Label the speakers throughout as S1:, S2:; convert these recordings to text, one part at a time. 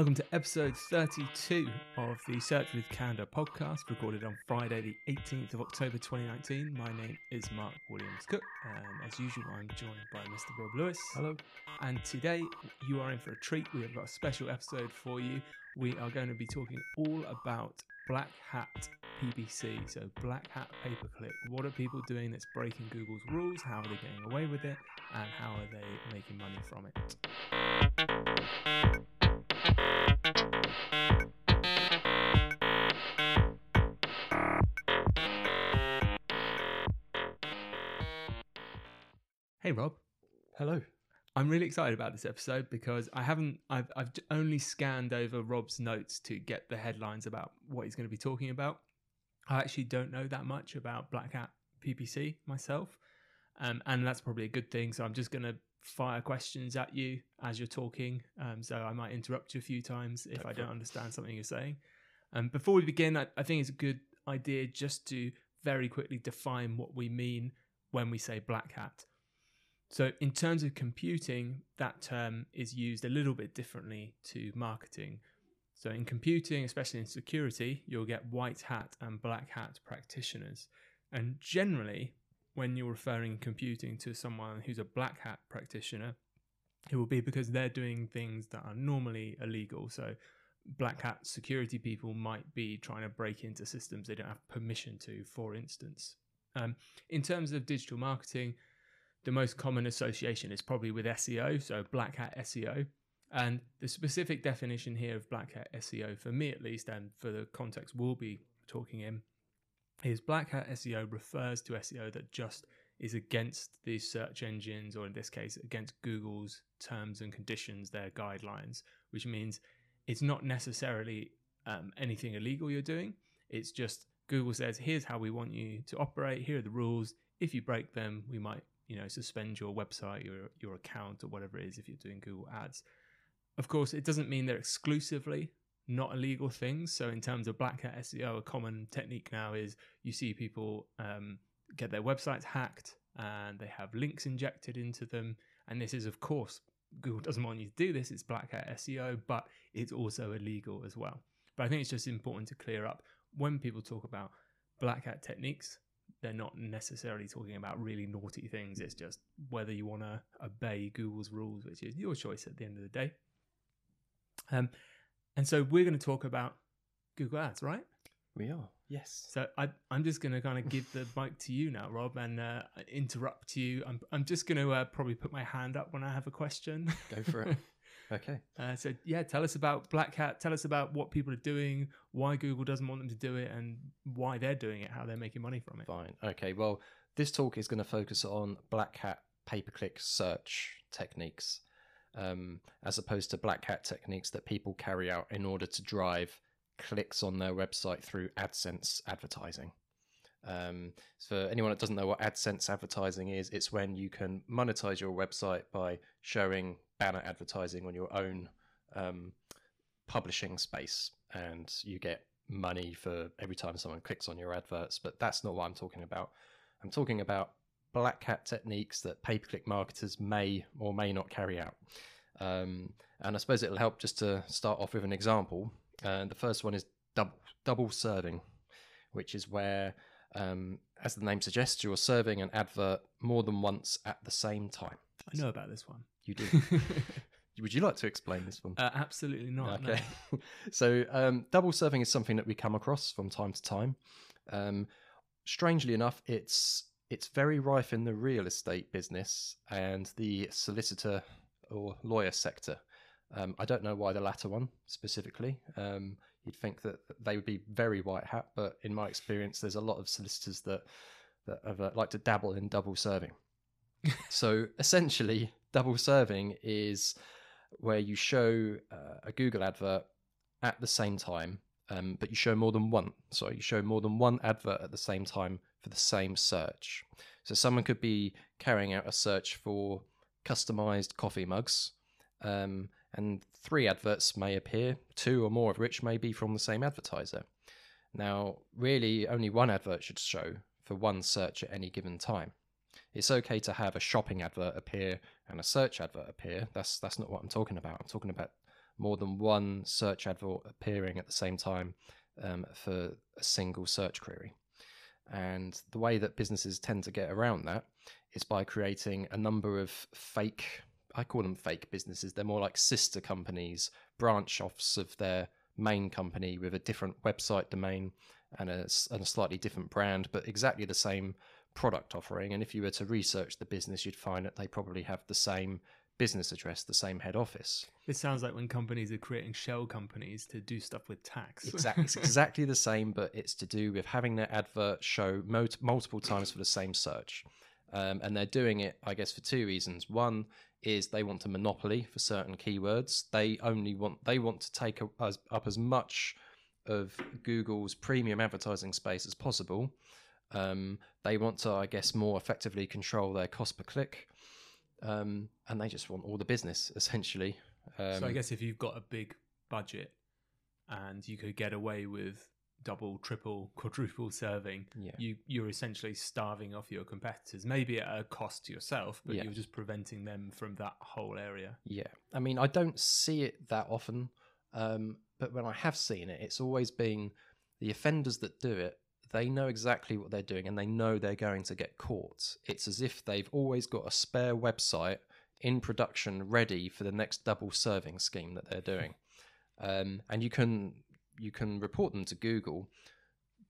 S1: Welcome to episode 32 of the Search with Candour podcast, recorded on Friday, the 18th of October 2019. My name is Mark Williams Cook, and as usual, I'm joined by Mr. Rob Lewis.
S2: Hello.
S1: And today, you are in for a treat. We have got a special episode for you. We are going to be talking all about Black Hat PPC, so Black Hat pay per click. What are people doing that's breaking Google's rules? How are they getting away with it? And how are they making money from it? Really excited about this episode because I haven't I've I've only scanned over Rob's notes to get the headlines about what he's going to be talking about. I actually don't know that much about Black Hat PPC myself, um, and that's probably a good thing. So I'm just going to fire questions at you as you're talking. Um, so I might interrupt you a few times if I don't understand something you're saying. Um, before we begin, I, I think it's a good idea just to very quickly define what we mean when we say black hat. So, in terms of computing, that term is used a little bit differently to marketing. So, in computing, especially in security, you'll get white hat and black hat practitioners. And generally, when you're referring in computing to someone who's a black hat practitioner, it will be because they're doing things that are normally illegal. So, black hat security people might be trying to break into systems they don't have permission to, for instance. Um, in terms of digital marketing, the most common association is probably with SEO, so black hat SEO. And the specific definition here of black hat SEO, for me at least, and for the context we'll be talking in, is black hat SEO refers to SEO that just is against the search engines, or in this case, against Google's terms and conditions, their guidelines, which means it's not necessarily um, anything illegal you're doing. It's just Google says, here's how we want you to operate. Here are the rules. If you break them, we might, you know, suspend your website, your your account, or whatever it is if you're doing Google Ads. Of course, it doesn't mean they're exclusively not illegal things. So, in terms of black hat SEO, a common technique now is you see people um, get their websites hacked and they have links injected into them. And this is, of course, Google doesn't want you to do this. It's black hat SEO, but it's also illegal as well. But I think it's just important to clear up when people talk about black hat techniques, they're not necessarily talking about really naughty things. It's just whether you want to obey Google's rules, which is your choice at the end of the day. Um, and so we're going to talk about Google Ads, right?
S2: We are. Yes.
S1: So I, I'm just going to kind of give the mic to you now, Rob, and uh, interrupt you. I'm, I'm just going to uh, probably put my hand up when I have a question.
S2: Go for it. okay.
S1: Uh, so yeah, tell us about Black Hat. Tell us about what people are doing, why Google doesn't want them to do it, and why they're doing it, how they're making money from it.
S2: Fine. Okay. Well, this talk is going to focus on black hat pay per click search techniques, um, as opposed to black hat techniques that people carry out in order to drive clicks on their website through AdSense advertising. Um, so for anyone that doesn't know what AdSense advertising is, it's when you can monetize your website by showing banner advertising on your own um, publishing space, and you get money for every time someone clicks on your adverts. But that's not what I'm talking about. I'm talking about black hat techniques that pay per click marketers may or may not carry out. Um, and I suppose it'll help just to start off with an example. And the first one is double, double serving, which is where, um, as the name suggests, you're serving an advert more than once at the same time.
S1: I know about this one.
S2: You do. Would you like to explain this one?
S1: uh, absolutely not. no.
S2: Okay. so um, double serving is something that we come across from time to time. Um, strangely enough, it's it's very rife in the real estate business and the solicitor or lawyer sector. Um, I don't know why the latter one specifically. Um, you'd think that they would be very white hat, but in my experience, there's a lot of solicitors that that have, uh, like to dabble in double serving. so essentially, double serving is where you show uh, a Google advert at the same time, um, but you show more than one. So you show more than one advert at the same time for the same search. So someone could be carrying out a search for customized coffee mugs, um, and three adverts may appear, two or more of which may be from the same advertiser. Now, really, only one advert should show for one search at any given time. It's okay to have a shopping advert appear and a search advert appear. That's that's not what I'm talking about. I'm talking about more than one search advert appearing at the same time um, for a single search query. And the way that businesses tend to get around that is by creating a number of fake, I call them fake businesses. They're more like sister companies, branch offs of their main company with a different website domain and a, and a slightly different brand, but exactly the same product offering. And if you were to research the business, you'd find that they probably have the same business address, the same head office.
S1: It sounds like when companies are creating shell companies to do stuff with tax.
S2: Exactly, it's exactly the same, but it's to do with having their advert show multiple times for the same search. Um, and they're doing it, I guess, for two reasons. One is they want a monopoly for certain keywords. They only want they want to take up as, up as much of Google's premium advertising space as possible. Um, they want to, I guess, more effectively control their cost per click, um, and they just want all the business essentially.
S1: so I um, guess if you've got a big budget and you could get away with double, triple, quadruple serving, yeah. you you're essentially starving off your competitors. Maybe at a cost to yourself, but yeah. you're just preventing them from that whole area.
S2: Yeah, I mean, I don't see it that often, um, but when I have seen it, it's always been the offenders that do it. They know exactly what they're doing, and they know they're going to get caught. It's as if they've always got a spare website in production ready for the next double serving scheme that they're doing. Um, and you can you can report them to Google.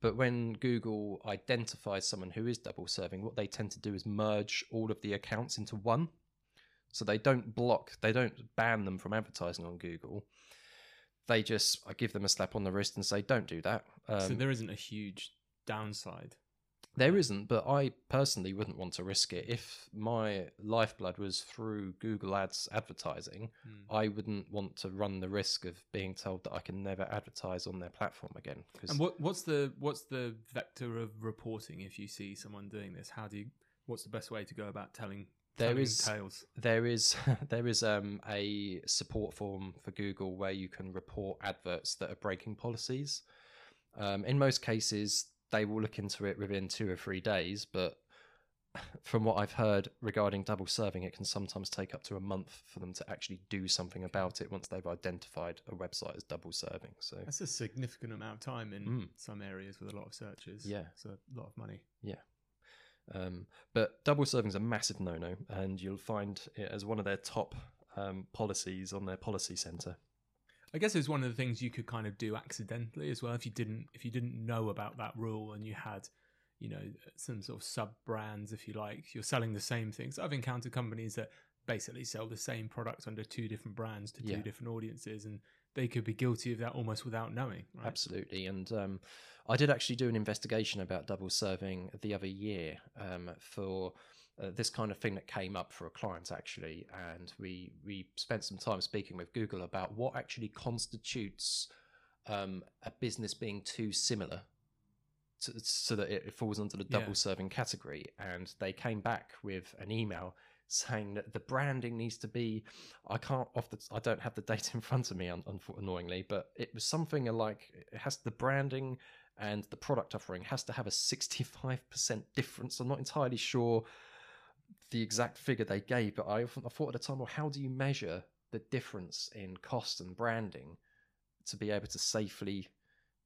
S2: But when Google identifies someone who is double serving, what they tend to do is merge all of the accounts into one. So they don't block, they don't ban them from advertising on Google. They just I give them a slap on the wrist and say, "Don't do that."
S1: Um, so there isn't a huge downside
S2: there isn't, but I personally wouldn't want to risk it. If my lifeblood was through Google Ads advertising, mm. I wouldn't want to run the risk of being told that I can never advertise on their platform again.
S1: And what, what's the what's the vector of reporting if you see someone doing this? How do you? What's the best way to go about telling?
S2: There is tales? there is there is um, a support form for Google where you can report adverts that are breaking policies. Um, in most cases, they will look into it within two or three days, but from what I've heard regarding double serving, it can sometimes take up to a month for them to actually do something about it once they've identified a website as double serving. So
S1: that's a significant amount of time in mm. some areas with a lot of searches.
S2: Yeah,
S1: it's a lot of money.
S2: Yeah. Um, but double serving is a massive no-no, and you'll find it as one of their top um, policies on their policy center.
S1: I guess it's one of the things you could kind of do accidentally as well if you didn't if you didn't know about that rule and you had you know some sort of sub brands if you like you're selling the same things i've encountered companies that basically sell the same product under two different brands to two yeah. different audiences and they could be guilty of that almost without knowing
S2: right? absolutely and um, i did actually do an investigation about double serving the other year um, for uh, this kind of thing that came up for a client actually, and we we spent some time speaking with Google about what actually constitutes um, a business being too similar. To, so that it falls under the double yeah. serving category, and they came back with an email saying that the branding needs to be i can't off the i don't have the data in front of me un, annoyingly but it was something like it has the branding and the product offering has to have a 65% difference i'm not entirely sure the exact figure they gave, but I, I thought at the time, well, how do you measure the difference in cost and branding to be able to safely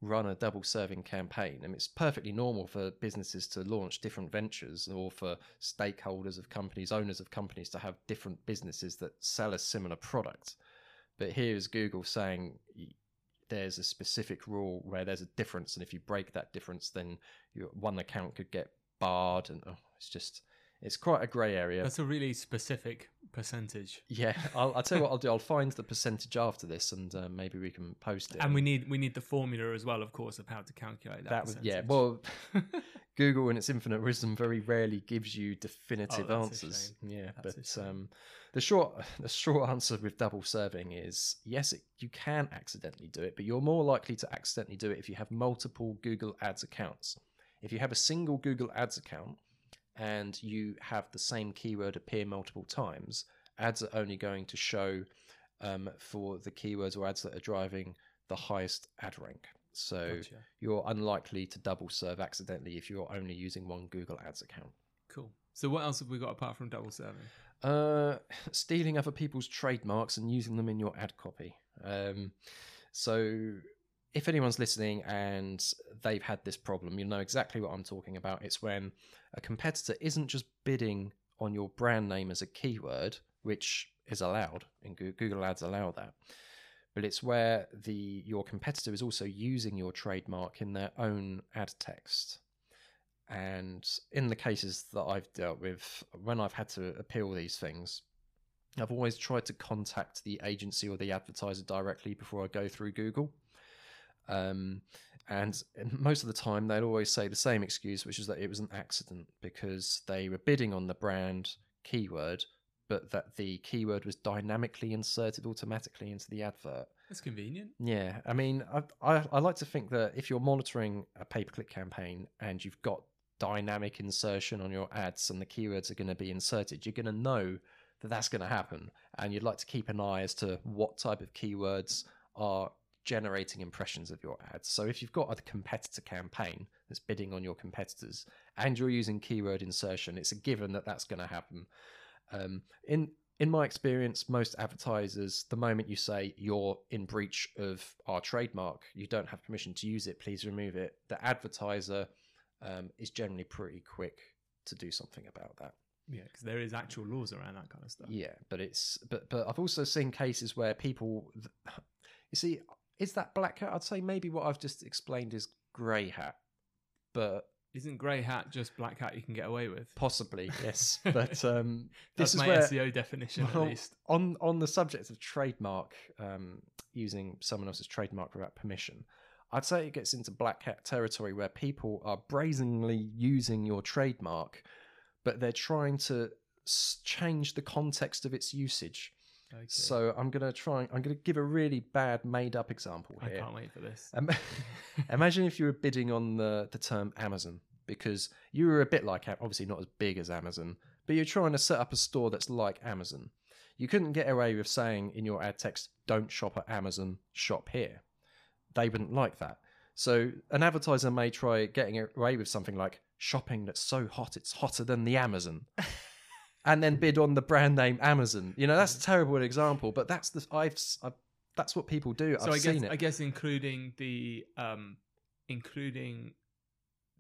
S2: run a double serving campaign? I mean, it's perfectly normal for businesses to launch different ventures or for stakeholders of companies, owners of companies to have different businesses that sell a similar product. But here's Google saying there's a specific rule where there's a difference, and if you break that difference, then one account could get barred, and oh, it's just it's quite a grey area.
S1: That's a really specific percentage.
S2: Yeah, I'll, I'll tell you what I'll do. I'll find the percentage after this, and uh, maybe we can post it.
S1: And we need we need the formula as well, of course, of how to calculate that. That was
S2: yeah. Well, Google in its infinite wisdom very rarely gives you definitive oh, answers. Yeah, that's but um, the short the short answer with double serving is yes, it, you can accidentally do it, but you're more likely to accidentally do it if you have multiple Google Ads accounts. If you have a single Google Ads account and you have the same keyword appear multiple times, ads are only going to show um, for the keywords or ads that are driving the highest ad rank. So
S1: Gotcha.
S2: you're unlikely to double serve accidentally if you're only using one Google Ads account.
S1: Cool. So what else have we got apart from double serving?
S2: Uh, stealing other people's trademarks and using them in your ad copy. Um, so, if anyone's listening and they've had this problem, you'll know exactly what I'm talking about. It's when a competitor isn't just bidding on your brand name as a keyword, which is allowed, and Google Ads allow that. But it's where the your competitor is also using your trademark in their own ad text. And in the cases that I've dealt with, when I've had to appeal these things, I've always tried to contact the agency or the advertiser directly before I go through Google. Um, and most of the time, they'd always say the same excuse, which is that it was an accident because they were bidding on the brand keyword, but that the keyword was dynamically inserted automatically into the advert.
S1: That's convenient.
S2: Yeah, I mean, I, I, I like to think that if you're monitoring a pay per click campaign and you've got dynamic insertion on your ads and the keywords are going to be inserted, you're going to know that that's going to happen. And you'd like to keep an eye as to what type of keywords are generating impressions of your ads. So if you've got a competitor campaign that's bidding on your competitors and you're using keyword insertion, it's a given that that's going to happen. Um, in in my experience, most advertisers, the moment you say you're in breach of our trademark, you don't have permission to use it, please remove it. The advertiser um, is generally pretty quick to do something about that.
S1: Yeah, because there is actual laws around that kind of stuff.
S2: Yeah, but it's but but I've also seen cases where people, you see, is that black hat? I'd say maybe what I've just explained is grey hat, but
S1: Isn't grey hat just black hat you can get away with?
S2: possibly yes. but um,
S1: That's
S2: this is
S1: my
S2: where
S1: SEO definition
S2: well,
S1: at least.
S2: on on the subject of trademark, um, using someone else's trademark without permission. I'd say it gets into black hat territory where people are brazenly using your trademark, but they're trying to change the context of its usage.
S1: Okay.
S2: So I'm gonna try. I'm gonna give a really bad made up example here.
S1: I can't wait for this.
S2: Um, imagine if you were bidding on the, the term Amazon because you were a bit like, obviously not as big as Amazon, but you're trying to set up a store that's like Amazon. You couldn't get away with saying in your ad text, don't shop at Amazon, shop here. They wouldn't like that. So an advertiser may try getting away with something like shopping that's so hot it's hotter than the Amazon. and then bid on the brand name Amazon. You know, that's a terrible example, but that's the I've, I've that's what people do.
S1: so
S2: I've
S1: I guess
S2: seen it.
S1: I guess including the um including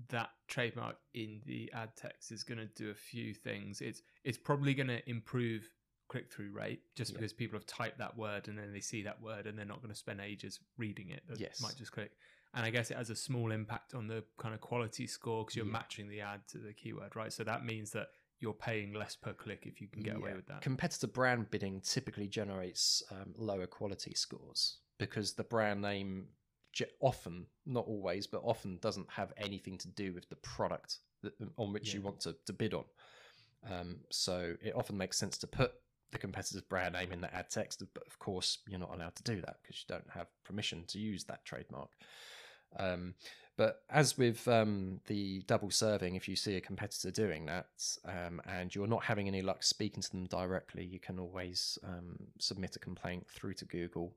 S1: that trademark in the ad text is going to do a few things. It's it's probably going to improve click through rate just
S2: Yeah.
S1: because people have typed that word and then they see that word and they're not going to spend ages reading it. They
S2: Yes.
S1: might just click. And I guess it has a small impact on the kind of quality score because you're
S2: Yeah.
S1: matching the ad to the keyword, right? So that means that you're paying less per click if you can get away with that.
S2: Competitor brand bidding typically generates um, lower quality scores because the brand name often, not always, but often doesn't have anything to do with the product that, on which you want to, to bid on. Um, so it often makes sense to put the competitor's brand name in the ad text, but of course you're not allowed to do that because you don't have permission to use that trademark. Um, but as with um, the double serving, if you see a competitor doing that um, and you're not having any luck speaking to them directly, you can always um, submit a complaint through to Google.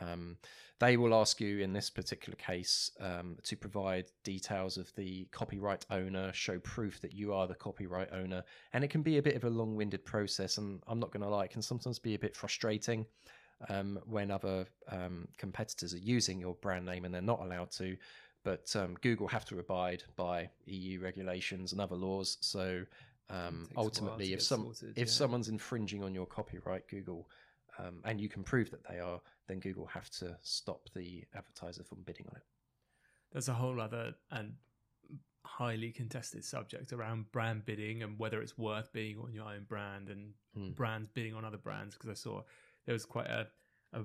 S2: Um, they will ask you in this particular case um, to provide details of the copyright owner, show proof that you are the copyright owner, and it can be a bit of a long winded process. And I'm not going to lie, it can sometimes be a bit frustrating um, when other um, competitors are using your brand name and they're not allowed to. But um, Google have to abide by EU regulations and other laws. So um,
S1: Takes a while
S2: ultimately, if some
S1: sorted,
S2: if
S1: yeah.
S2: someone's infringing on your copyright, Google, um, and you can prove that they are, then Google have to stop the advertiser from bidding on it.
S1: there's a whole other and highly contested subject around brand bidding and whether it's worth being on your own brand and
S2: Hmm.
S1: brands bidding on other brands because I saw there was quite a a,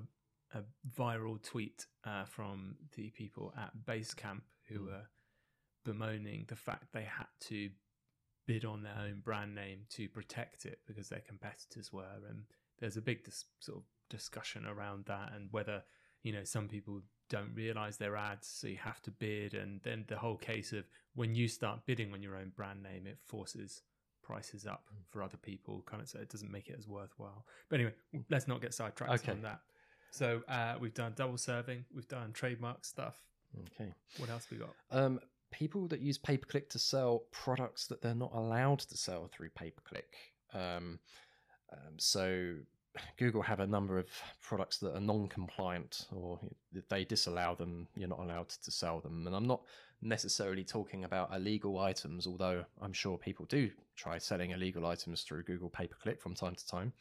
S1: a viral tweet uh, from the people at Basecamp who
S2: Hmm.
S1: were bemoaning the fact they had to bid on their own brand name to protect it because their competitors were and there's a big dis- sort of discussion around that and whether you know some people don't realize their ads so you have to bid and then the whole case of when you start bidding on your own brand name it forces prices up
S2: Hmm.
S1: for other people, kind of so it doesn't make it as worthwhile. But anyway, let's not get sidetracked
S2: Okay.
S1: on that. So uh, we've done double serving, we've done trademark stuff.
S2: Okay.
S1: What else we got?
S2: Um, people that use pay per click to sell products that they're not allowed to sell through pay per click. Um, um, so Google have a number of products that are non-compliant, or they disallow them, you're not allowed to sell them. And I'm not necessarily talking about illegal items, although I'm sure people do try selling illegal items through Google pay per click from time to time.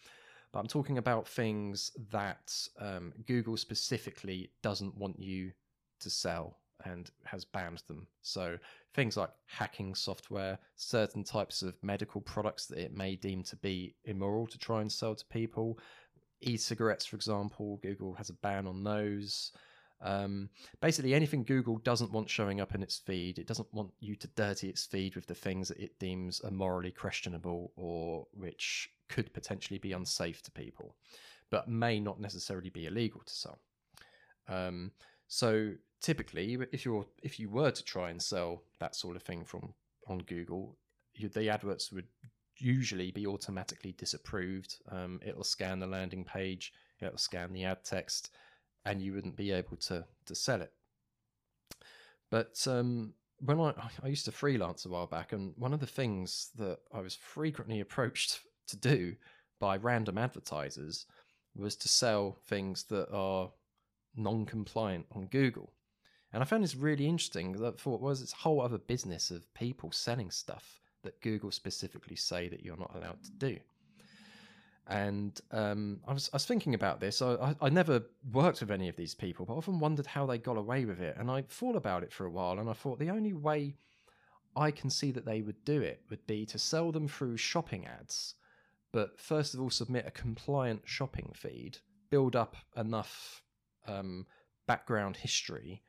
S2: But I'm talking about things that um, Google specifically doesn't want you to sell and has banned them. So things like hacking software, certain types of medical products that it may deem to be immoral to try and sell to people, e-cigarettes, for example, Google has a ban on those. Um, basically, anything Google doesn't want showing up in its feed, it doesn't want you to dirty its feed with the things that it deems are morally questionable or which could potentially be unsafe to people, but may not necessarily be illegal to sell. Um, so typically, if you're if you were to try and sell that sort of thing from on Google, you, the adverts would usually be automatically disapproved. Um, it'll scan the landing page, it'll scan the ad text, and you wouldn't be able to to sell it. But um, when I I used to freelance a while back, and one of the things that I was frequently approached to do by random advertisers was to sell things that are non-compliant on Google. And I found this really interesting. That I thought was this whole other business of people selling stuff that Google specifically say that you're not allowed to do. And um, I was I was thinking about this. I, I I never worked with any of these people, but I often wondered how they got away with it. And I thought about it for a while, and I thought the only way I can see that they would do it would be to sell them through shopping ads, but first of all submit a compliant shopping feed, build up enough um, background history,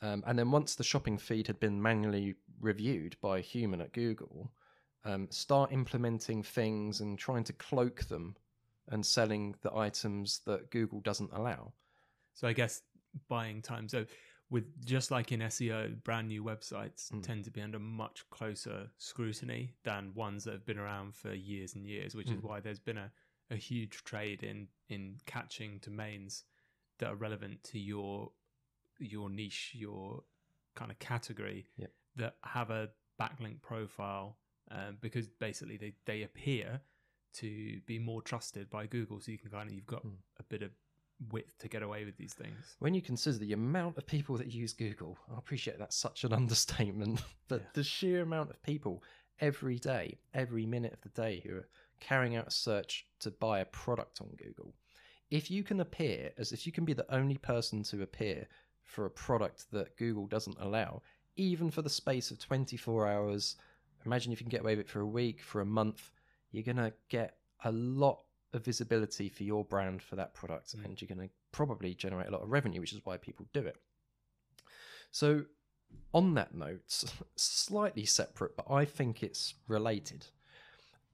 S2: um, and then once the shopping feed had been manually reviewed by a human at Google, um, start implementing things and trying to cloak them and selling the items that Google doesn't allow.
S1: So I guess buying time. So with just like in SEO, brand new websites
S2: Mm.
S1: tend to be under much closer scrutiny than ones that have been around for years and years, which is
S2: Mm.
S1: why there's been a, a huge trade in in catching domains that are relevant to your your niche, your kind of category
S2: Yep.
S1: that have a backlink profile um, because basically they, they appear to be more trusted by Google. So you can kind of you've got
S2: Mm.
S1: a bit of width to get away with these things.
S2: When you consider the amount of people that use Google, I appreciate that's such an understatement, but
S1: Yeah.
S2: the sheer amount of people every day, every minute of the day who are carrying out a search to buy a product on Google, if you can appear as if you can be the only person to appear for a product that Google doesn't allow, even for the space of 24 hours, imagine if you can get away with it for a week, for a month, you're going to get a lot of visibility for your brand for that product
S1: Mm.
S2: and you're going to probably generate a lot of revenue, which is why people do it. So, on that note, slightly separate, but I think it's related.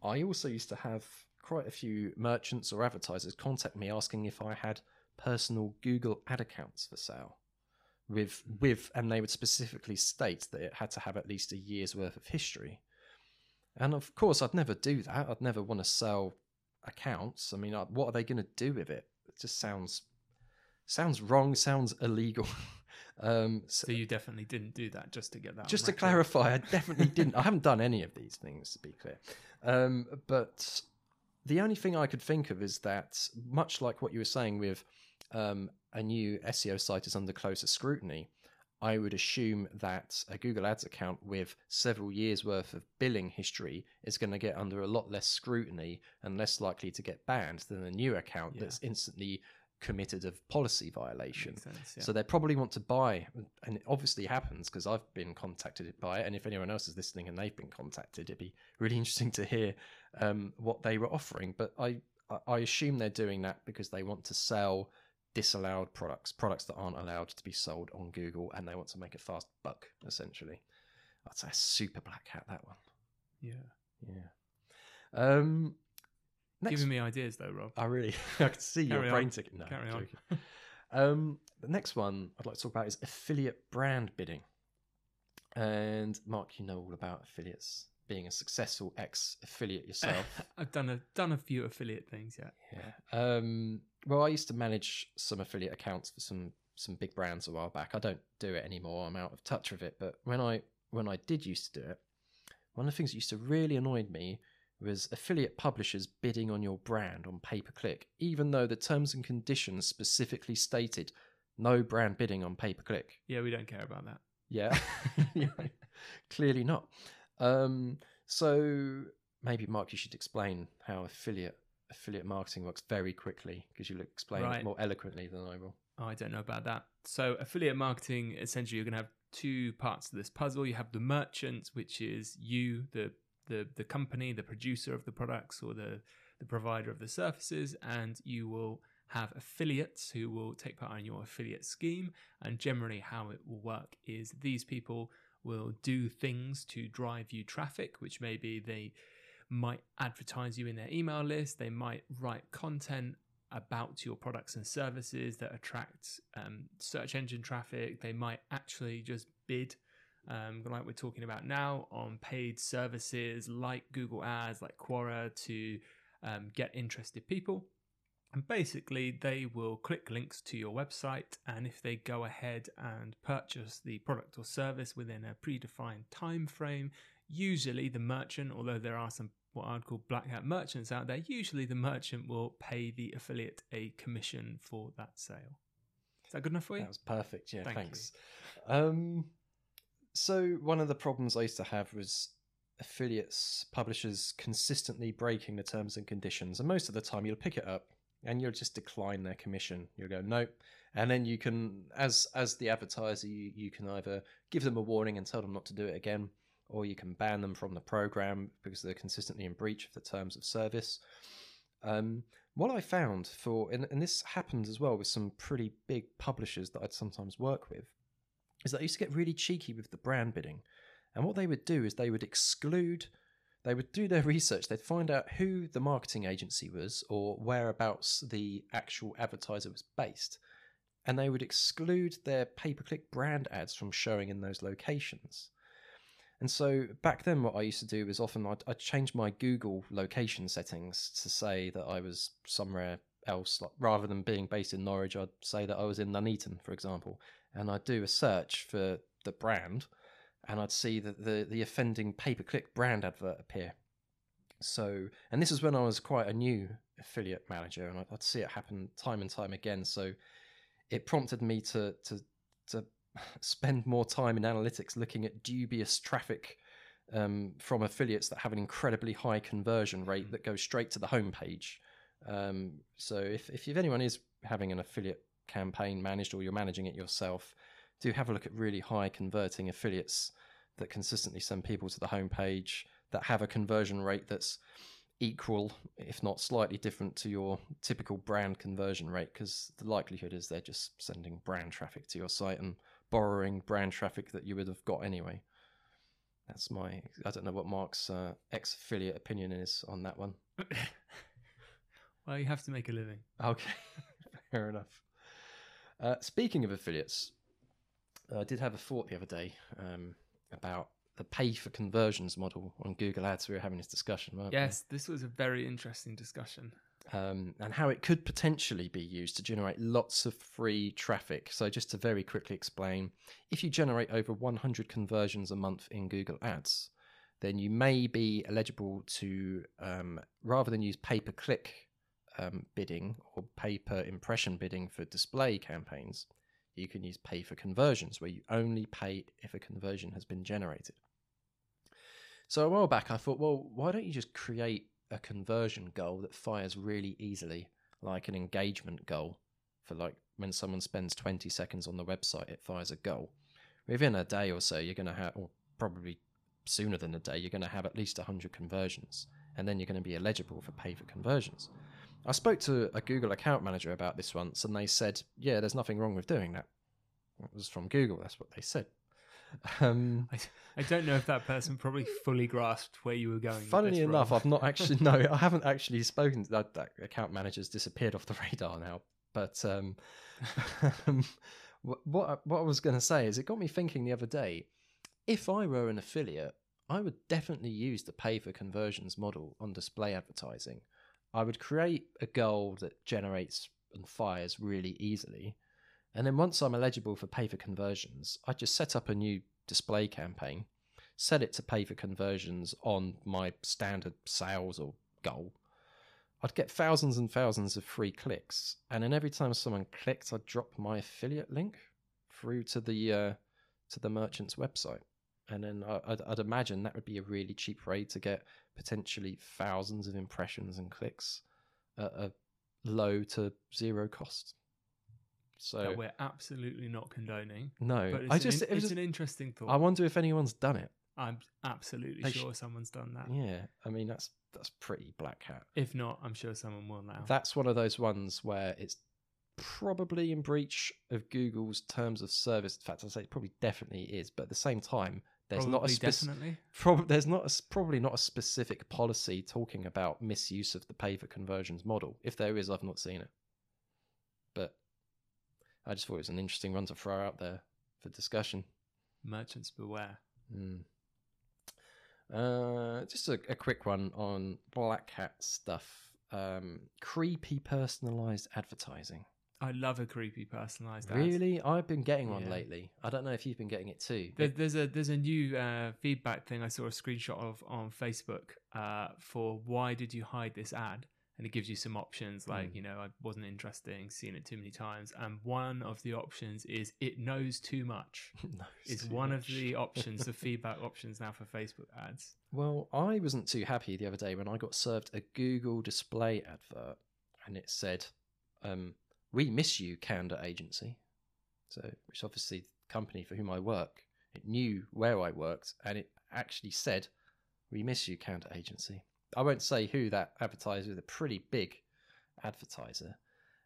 S2: I also used to have quite a few merchants or advertisers contact me asking if I had personal Google ad accounts for sale. With with and they would specifically state that it had to have at least a year's worth of history. And of course, I'd never do that. I'd never want to sell accounts. I mean, I- what are they going to do with it? It just sounds sounds wrong. Sounds illegal. um, so
S1: So you definitely didn't do that just to get that.
S2: just to
S1: record.
S2: clarify, I definitely didn't. I haven't done any of these things, to be clear. Um, but the only thing I could think of is that, much like what you were saying with um, a new SEO site is under closer scrutiny, I would assume that a Google Ads account with several years worth of billing history is going to get under a lot less scrutiny and less likely to get banned than a new account
S1: Yeah.
S2: that's instantly committed of policy violation.
S1: Sense, yeah.
S2: So they probably want to buy, and it obviously happens because I've been contacted by it. And if anyone else is listening and they've been contacted, it'd be really interesting to hear um, what they were offering. But I, I- I assume they're doing that because they want to sell disallowed products, products that aren't allowed to be sold on Google, and they want to make a fast buck, essentially. That's a super black hat, that one.
S1: yeah.
S2: Yeah. Um, next,
S1: Giving me ideas though, Rob.
S2: I really, I can see your brain ticking. No,
S1: Carry on.
S2: Um, the next one I'd like to talk about is affiliate brand bidding. And Mark, you know all about affiliates. being a successful ex affiliate yourself.
S1: I've done a done a few affiliate things, yeah.
S2: yeah. Um, well, I used to manage some affiliate accounts for some some big brands a while back. I don't do it anymore. I'm out of touch with it. But when I when I did used to do it, one of the things that used to really annoy me was affiliate publishers bidding on your brand on pay per click, even though the terms and conditions specifically stated no brand bidding on pay per click.
S1: Yeah, we don't care about that.
S2: Yeah, clearly not. Um, so maybe Mark, you should explain how affiliate affiliate marketing works very quickly because you'll explain
S1: Right.
S2: it more eloquently than I will.
S1: Oh, I don't know about that. So, affiliate marketing essentially, you're going to have two parts to this puzzle. You have the merchant, which is you, the the the company, the producer of the products, or the the provider of the services, and you will have affiliates who will take part in your affiliate scheme. And generally, how it will work is these people will do things to drive you traffic, which maybe they might advertise you in their email list, they might write content about your products and services that attract um, search engine traffic. They might actually just bid, um, like we're talking about now, on paid services like Google Ads, like Quora, to um, get interested people. And basically, they will click links to your website, and if they go ahead and purchase the product or service within a predefined time frame, usually the merchant, although there are some what I'd call black hat merchants out there, usually the merchant will pay the affiliate a commission for that sale. Is that good enough for you?
S2: That was perfect. Yeah,
S1: Thank
S2: thanks. Um, so one of the problems I used to have was affiliates, publishers consistently breaking the terms and conditions, and most of the time you'll pick it up and you'll just decline their commission. You'll go nope, and then you can, as as the advertiser, you, you can either give them a warning and tell them not to do it again, or you can ban them from the program because they're consistently in breach of the terms of service. Um, what I found for, and, and this happened as well with some pretty big publishers that I'd sometimes work with, is that I used to get really cheeky with the brand bidding. And what they would do is they would exclude, they would do their research, they'd find out who the marketing agency was or whereabouts the actual advertiser was based. And they would exclude their pay per click brand ads from showing in those locations. And so back then, what I used to do was often I'd, I'd change my Google location settings to say that I was somewhere else. Like rather than being based in Norwich, I'd say that I was in Nuneaton, for example. And I'd do a search for the brand, and I'd see that the the offending pay per click brand advert appear. So, and this is when I was quite a new affiliate manager, and I'd, I'd see it happen time and time again. So, it prompted me to to to spend more time in analytics looking at dubious traffic um, from affiliates that have an incredibly high conversion rate that goes straight to the homepage. Um, so if, if anyone is having an affiliate campaign managed or you're managing it yourself, do have a look at really high converting affiliates that consistently send people to the homepage that have a conversion rate that's equal, if not slightly different, to your typical brand conversion rate, because the likelihood is they're just sending brand traffic to your site and borrowing brand traffic that you would have got anyway. That's my. I don't know what Mark's uh, ex affiliate opinion is on that one.
S1: well, you have to make a living.
S2: Okay, fair enough. Uh, speaking of affiliates, I did have a thought the other day um, about the pay for conversions model on Google Ads. We were having this discussion, weren't we?
S1: Yes, this was a very interesting discussion.
S2: Um, and how it could potentially be used to generate lots of free traffic. So, just to very quickly explain, if you generate over 100 conversions a month in Google Ads, then you may be eligible to, um, rather than use pay per click um, bidding or pay per impression bidding for display campaigns, you can use pay for conversions, where you only pay if a conversion has been generated. So, a while back, I thought, well, why don't you just create a conversion goal that fires really easily, like an engagement goal for like when someone spends 20 seconds on the website, it fires a goal. Within a day or so, you're going to have, or probably sooner than a day, you're going to have at least 100 conversions, and then you're going to be eligible for pay for conversions. I spoke to a Google account manager about this once, and they said, yeah, there's nothing wrong with doing that. It was from Google, that's what they said. Um,
S1: I, I don't know if that person probably fully grasped where you were going.
S2: Funnily enough, I've not actually no, I haven't actually spoken. To, that, that account manager's disappeared off the radar now. But um, what what what I was going to say is, it got me thinking the other day. If I were an affiliate, I would definitely use the pay for conversions model on display advertising. I would create a goal that generates and fires really easily. And then once I'm eligible for pay for conversions, I just set up a new display campaign, set it to pay for conversions on my standard sales or goal. I'd get thousands and thousands of free clicks, and then every time someone clicked, I'd drop my affiliate link through to the uh, to the merchant's website, and then I'd, I'd imagine that would be a really cheap way to get potentially thousands of impressions and clicks at a low to zero cost. So
S1: that we're absolutely not condoning.
S2: no,
S1: But it's,
S2: I
S1: an,
S2: just it was
S1: it's an interesting thought.
S2: I wonder if anyone's done it.
S1: I'm absolutely
S2: They sh-
S1: sure someone's done that.
S2: Yeah, I mean that's that's pretty black hat.
S1: If not, I'm sure someone will now.
S2: That's one of those ones where it's probably in breach of Google's terms of service. In fact, I'd say it probably definitely is, but at the same time, there's not a
S1: Probably, definitely.
S2: Prob- there's not a, probably not a specific policy talking about misuse of the pay for conversions model. If there is, I've not seen it. I just thought it was an interesting one to throw out there for discussion.
S1: Merchants beware.
S2: Mm. Uh, just a, a quick one on Black Hat stuff. Um, creepy personalized advertising.
S1: I love a creepy personalized ad.
S2: Really, I've been getting one
S1: Yeah.
S2: lately. I don't know if you've been getting it too.
S1: There, there's a there's a new uh, feedback thing I saw a screenshot of on Facebook uh, for why did you hide this ad, and it gives you some options like
S2: Mm.
S1: you know I wasn't interested, in seen it too many times, and one of the options is it knows too much.
S2: No,
S1: Is
S2: too
S1: one of the options, the feedback options now for Facebook ads.
S2: Well, I wasn't too happy the other day when I got served a Google display advert and it said, um, We miss you, Candour Agency. So, which obviously the company for whom I work, it knew where I worked and it actually said, We miss you, Candour Agency. I won't say who that advertiser is, a pretty big advertiser.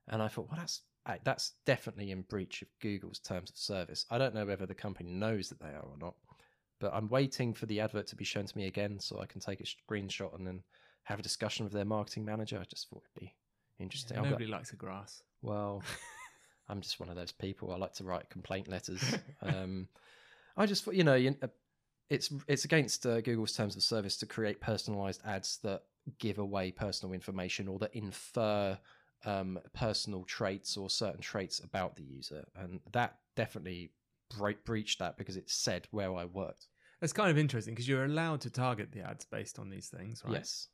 S2: And I thought, well, that's that's definitely in breach of Google's terms of service. I don't know whether the company knows that they are or not, but I'm waiting for the advert to be shown to me again so I can take a screenshot and then have a discussion with their marketing manager. I just thought it'd be interesting. Got-
S1: Nobody likes a grass.
S2: well, I'm just one of those people. I like to write complaint letters. Um, I just thought, you know, you- uh, it's it's against uh, Google's terms of service to create personalized ads that give away personal information or that infer um, personal traits or certain traits about the user, and that definitely bre- breached that because it said where I worked.
S1: That's kind of interesting because you're allowed to target the ads based on these things, right?
S2: Yes.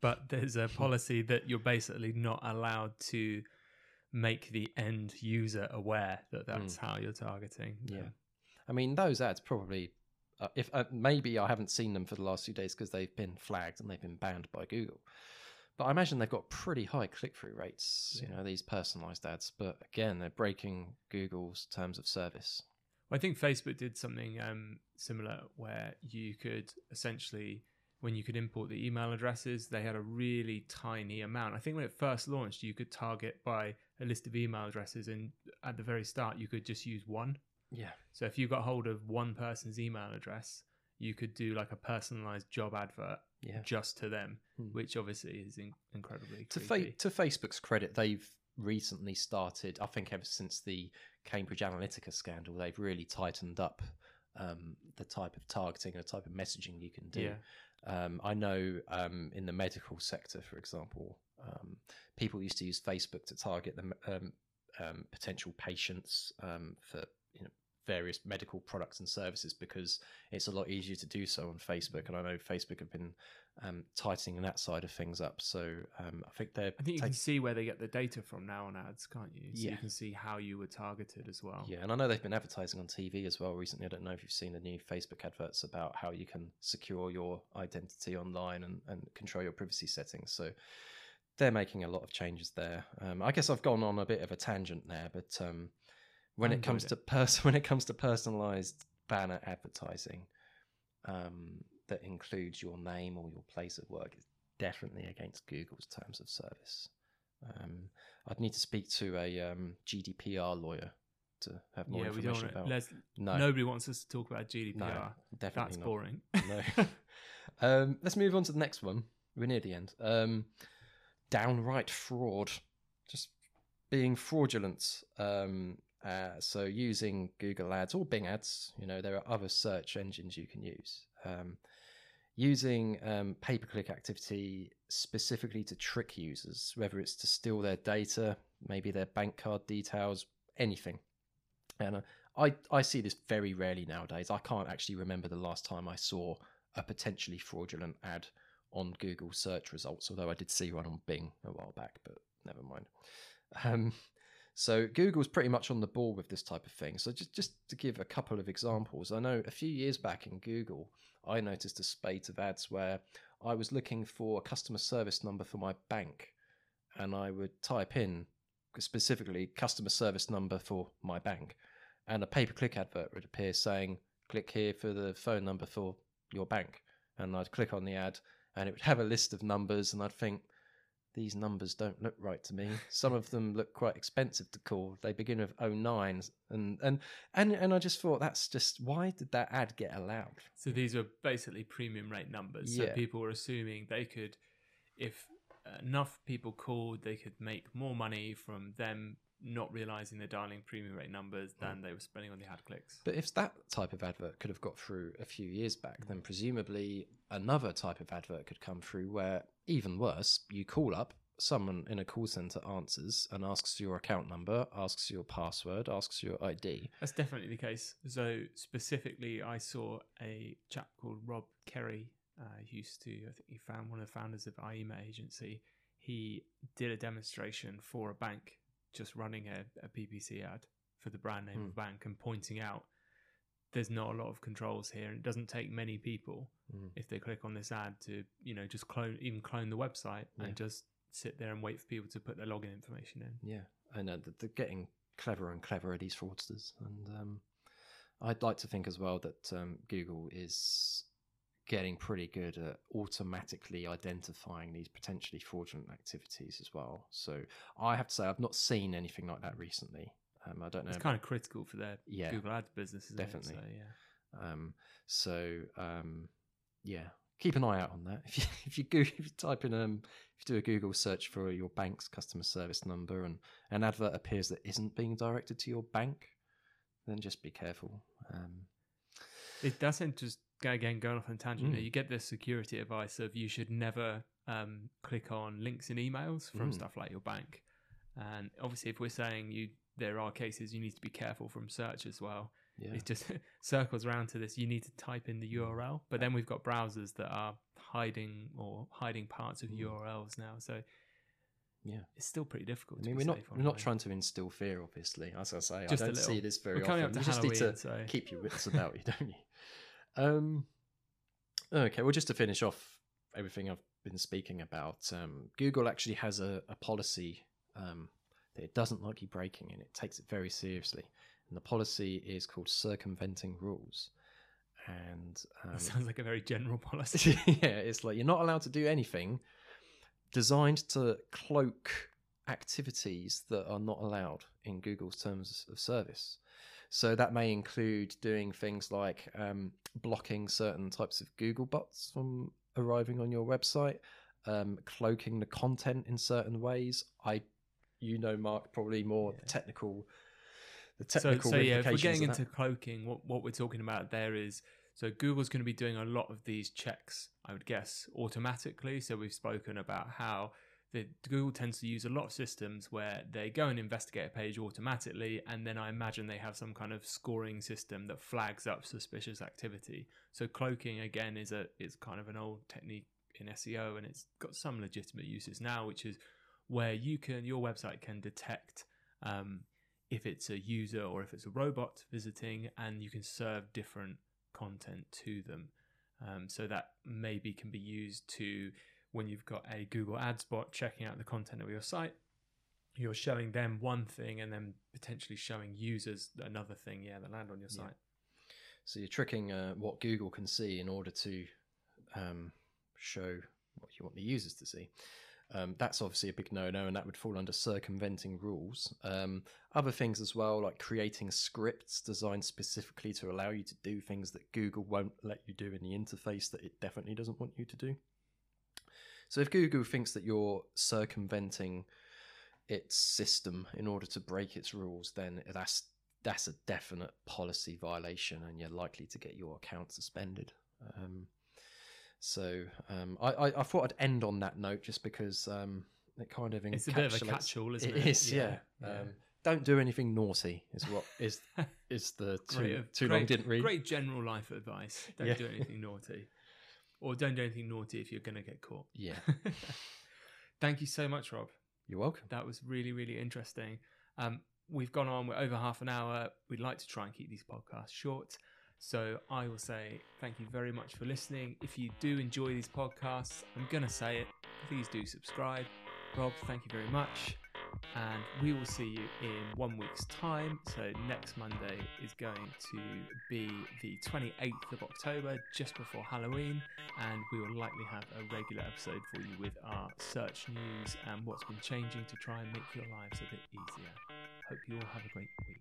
S1: but there's a policy that you're basically not allowed to make the end user aware that that's how you're targeting.
S2: Hmm. Yeah. I mean, those ads probably, uh, if uh, maybe I haven't seen them for the last few days because they've been flagged and they've been banned by Google. But I imagine they've got pretty high click through rates, you know, these personalized ads. But again, they're breaking Google's terms of service.
S1: Well, I think Facebook did something um, similar where you could essentially, when you could import the email addresses, they had a really tiny amount. I think when it first launched, you could target by a list of email addresses, and at the very start, you could just use one.
S2: Yeah.
S1: So if you got hold of one person's email address, you could do like a personalized job advert
S2: Yeah.
S1: just to them,
S2: Hmm.
S1: which obviously is in- incredibly
S2: To, fa- to Facebook's credit, they've recently started, I think ever since the Cambridge Analytica scandal, they've really tightened up um, the type of targeting and the type of messaging you can do.
S1: Yeah.
S2: Um, I know um, in the medical sector, for example, um, people used to use Facebook to target the um, um, potential patients um, for you know, various medical products and services because it's a lot easier to do so on Facebook. And I know Facebook have been um, tightening that side of things up. So um, I think they're
S1: I think you can see where they get the data from now on ads, can't you? So
S2: Yeah.
S1: you can see how you were targeted as well.
S2: Yeah, and I know they've been advertising on TV as well recently. I don't know if you've seen the new Facebook adverts about how you can secure your identity online and, and control your privacy settings. So they're making a lot of changes there. Um, I guess I've gone on a bit of a tangent there, but um, when it comes
S1: enjoyed
S2: to pers- when it comes to personalized banner advertising um, that includes your name or your place of work, it's definitely against Google's terms of service. Um, I'd need to speak to a um, GDPR lawyer to have more
S1: yeah, we don't
S2: information
S1: want
S2: about.
S1: let's,
S2: no,
S1: Nobody wants us to talk about GDPR.
S2: no, definitely
S1: That's
S2: not.
S1: boring.
S2: No. um, let's move on to the next one. We're near the end. Um, downright fraud, just being fraudulent. Um, uh, so using Google Ads or Bing Ads, you know, there are other search engines you can use. Um, using um, pay per click activity specifically to trick users, whether it's to steal their data, maybe their bank card details, anything. And uh, I, I see this very rarely nowadays. I can't actually remember the last time I saw a potentially fraudulent ad on Google search results, although I did see one on Bing a while back, but never mind. Um, so Google's pretty much on the ball with this type of thing. So just just to give a couple of examples, I know a few years back in Google, I noticed a spate of ads where I was looking for a customer service number for my bank, and I would type in specifically customer service number for my bank, and a pay-per-click advert would appear saying, "Click here for the phone number for your bank," and I'd click on the ad, and it would have a list of numbers, and I'd think these numbers don't look right to me. Some of them look quite expensive to call. They begin with 09 and and and and I just thought that's just why did that ad get allowed?
S1: So these are basically premium rate numbers. So people were assuming they could, if enough people called, they could make more money from them not realizing they're dialing premium rate numbers
S2: Mm.
S1: than they were spending on the ad clicks.
S2: But if that type of advert could have got through a few years back, then presumably another type of advert could come through where, even worse, you call up, someone in a call center answers and asks your account number, asks your password, asks your ID.
S1: That's definitely the case. So specifically, I saw a chap called Rob Kerry. Uh, used to, I think he found one of the founders of Ayima agency. He did a demonstration for a bank, just running a, a PPC ad for the brand name of the bank and pointing out there's not a lot of controls here, and it doesn't take many people
S2: Mm.
S1: if they click on this ad to, you know, just clone, even clone the website
S2: Yeah.
S1: and just sit there and wait for people to put their login information in.
S2: Yeah, I know that they're getting cleverer and cleverer, these fraudsters. And um, I'd like to think as well that um, Google is getting pretty good at automatically identifying these potentially fraudulent activities as well. So I have to say, I've not seen anything like that recently. Um, I don't know.
S1: It's kind of critical for their
S2: Yeah,
S1: Google Ads business,
S2: definitely.
S1: it? So, yeah.
S2: Um, so um, yeah, keep an eye out on that. If you if you go if you type in um if you do a Google search for your bank's customer service number and an advert appears that isn't being directed to your bank, then just be careful. Um,
S1: It doesn't just again going off on a tangent.
S2: Mm.
S1: You get this security advice of you should never um, click on links in emails from
S2: Mm.
S1: stuff like your bank. And obviously, if we're saying you, there are cases you need to be careful from search as well.
S2: yeah,
S1: It just circles around to this. You need to type in the URL, but then we've got browsers that are hiding or hiding parts of
S2: Mm.
S1: URLs now. So
S2: yeah.
S1: it's still pretty difficult.
S2: I mean, we're not we're not trying to instill fear, obviously. As I say,
S1: Just
S2: I don't see this very often. you just need to
S1: so
S2: keep your wits about you, don't you? Um, okay, well, just to finish off everything I've been speaking about, um, Google actually has a, a policy um, that it doesn't like you breaking, and it takes it very seriously. And the policy is called circumventing rules. And um,
S1: sounds like a very general policy.
S2: yeah, it's like you're not allowed to do anything designed to cloak activities that are not allowed in Google's terms of service. So that may include doing things like um, blocking certain types of Google bots from arriving on your website, um, cloaking the content in certain ways. I, you know, Mark, probably more
S1: Yeah.
S2: technical. The
S1: so,
S2: technical
S1: so yeah, if we're getting
S2: of that.
S1: into cloaking, what, what we're talking about there is so Google's going to be doing a lot of these checks, I would guess, automatically. So we've spoken about how the Google tends to use a lot of systems where they go and investigate a page automatically, and then I imagine they have some kind of scoring system that flags up suspicious activity. So cloaking again is a is kind of an old technique in SEO, and it's got some legitimate uses now, which is where you can your website can detect um, if it's a user or if it's a robot visiting, and you can serve different content to them. Um, so that maybe can be used to when you've got a Google Ads bot checking out the content of your site, you're showing them one thing and then potentially showing users another thing, yeah, that land on your
S2: Yeah.
S1: site.
S2: So you're tricking uh, what Google can see in order to um, show what you want the users to see. Um, that's obviously a big no-no, and that would fall under circumventing rules. Um, other things as well, like creating scripts designed specifically to allow you to do things that Google won't let you do in the interface that it definitely doesn't want you to do. So if Google thinks that you're circumventing its system in order to break its rules, then that's that's a definite policy violation, and you're likely to get your account suspended. Um, so um, I, I, I thought I'd end on that note just because um, it kind of
S1: It's a bit of a catch-all, isn't it?
S2: It is, yeah.
S1: Yeah.
S2: Um, don't do anything naughty is what is is the too,
S1: Great-
S2: too
S1: great-
S2: long didn't read.
S1: Great general life advice. Don't
S2: Yeah.
S1: do anything naughty. Or don't do anything naughty if you're going to get caught.
S2: Yeah,
S1: Thank you so much, Rob.
S2: you're welcome.
S1: That was really, really interesting. Um, we've gone on, we're over half an hour. We'd like to try and keep these podcasts short. So I will say thank you very much for listening. If you do enjoy these podcasts, I'm going to say it, please do subscribe. Rob, thank you very much. And we will see you in one week's time. So next Monday is going to be the 28th of October, just before Halloween. And we will likely have a regular episode for you with our search news and what's been changing to try and make your lives a bit easier. Hope you all have a great week.